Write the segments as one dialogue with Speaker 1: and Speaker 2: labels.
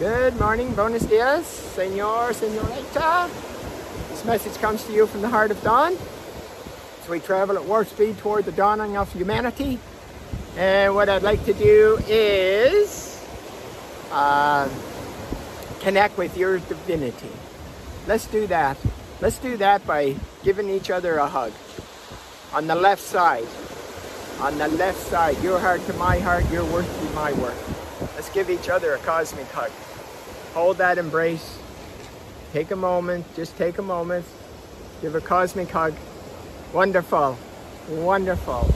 Speaker 1: Good morning, buenos dias, senor, senorita. This message comes to you from the heart of dawn. As we travel at warp speed toward the dawning of humanity. And what I'd like to do is uh, connect with your divinity. Let's do that. Let's do that by giving each other a hug. On the left side. On the left side. Your heart to my heart, your worth to my worth. Let's give each other a cosmic hug. Hold that embrace. Take a moment, just take a moment. Give a cosmic hug. Wonderful, wonderful.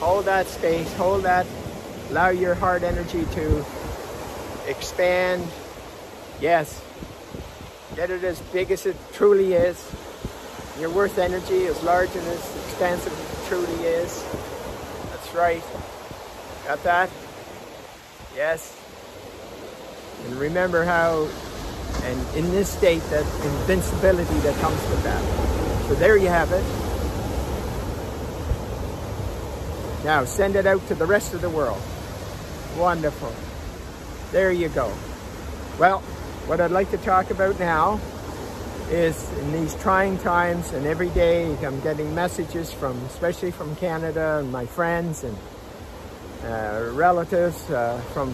Speaker 1: Hold that space, hold that. Allow your heart energy to expand. Yes, get it as big as it truly is. Your worth energy as large and as expansive as it truly is. That's right. Got that? Yes. And remember how, and in this state, that invincibility that comes with that. So there you have it. Now send it out to the rest of the world. Wonderful. There you go. Well, what I'd like to talk about now is in these trying times and every day I'm getting messages from, especially from Canada and my friends and uh, relatives uh, from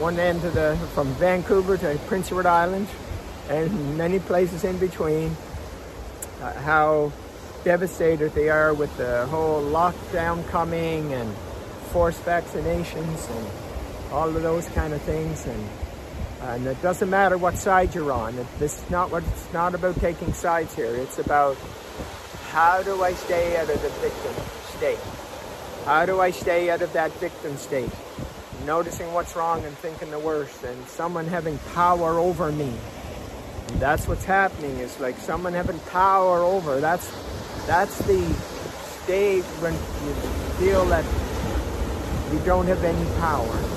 Speaker 1: one end to the, from Vancouver to Prince Edward Island and many places in between, uh, how devastated they are with the whole lockdown coming and forced vaccinations and all of those kind of things. And, and it doesn't matter what side you're on. This is not what, it's not about taking sides here. It's about how do I stay out of the victim state? How do I stay out of that victim state? Noticing what's wrong and thinking the worst and someone having power over me. And that's what's happening is like someone having power over. That's that's the state when you feel that you don't have any power.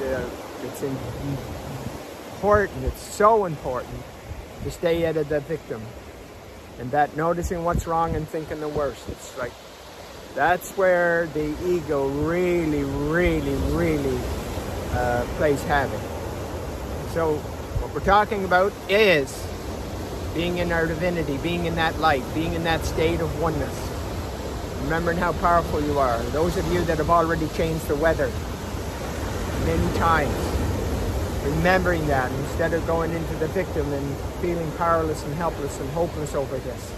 Speaker 1: It's important, it's so important to stay out of the victim. And that noticing what's wrong and thinking the worst. It's like that's where the ego really, really, really uh, plays havoc. So what we're talking about is being in our divinity, being in that light, being in that state of oneness. Remembering how powerful you are. Those of you that have already changed the weather many times, remembering that instead of going into the victim and feeling powerless and helpless and hopeless over this.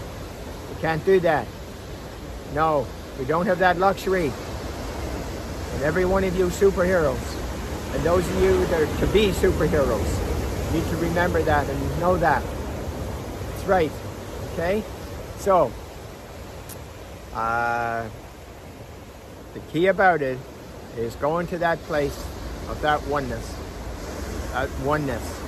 Speaker 1: We can't do that. No, we don't have that luxury. And every one of you superheroes, and those of you that are to be superheroes, need to remember that and know that. That's right. Okay? So, uh, the key about it is going to that place of that oneness. That oneness.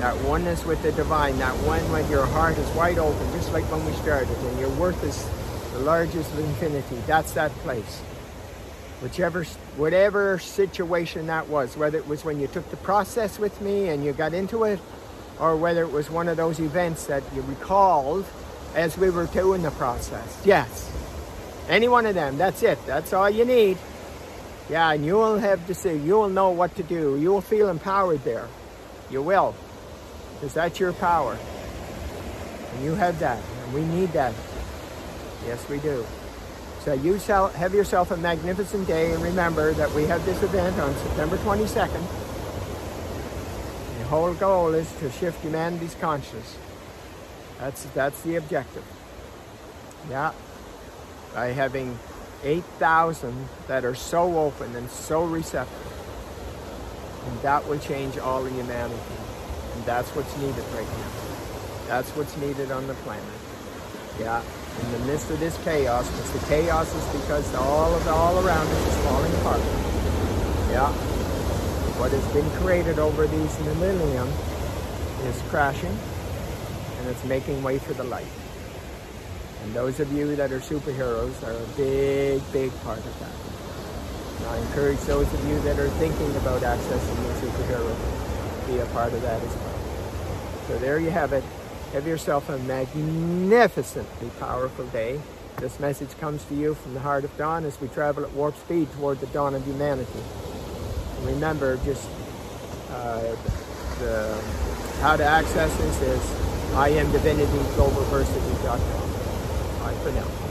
Speaker 1: That oneness with the divine. That one when your heart is wide open, just like when we started, and your worth is the largest of infinity. That's that place. Whichever, whatever situation that was, whether it was when you took the process with me and you got into it, or whether it was one of those events that you recalled as we were doing the process. Yes. Any one of them. That's it. That's all you need. Yeah, and you will have to see. You will know what to do. You will feel empowered there. You will. Because that's your power. And you have that. And we need that. Yes, we do. So you shall have yourself a magnificent day and remember that we have this event on September 22nd. The whole goal is to shift humanity's consciousness. That's, that's the objective. Yeah. By having 8,000 that are so open and so receptive. And that will change all of humanity. And that's what's needed right now. That's what's needed on the planet. Yeah in the midst of this chaos, because the chaos is because all of the, all around us is falling apart. Yeah. What has been created over these millennium is crashing, and it's making way for the light. And those of you that are superheroes are a big, big part of that. And I encourage those of you that are thinking about accessing the superhero to be a part of that as well. So there you have it. Have yourself a magnificently powerful day. This message comes to you from the heart of dawn as we travel at warp speed toward the dawn of humanity. Remember, just uh, the, how to access this is imdivinityglobalversity.com. Bye for now.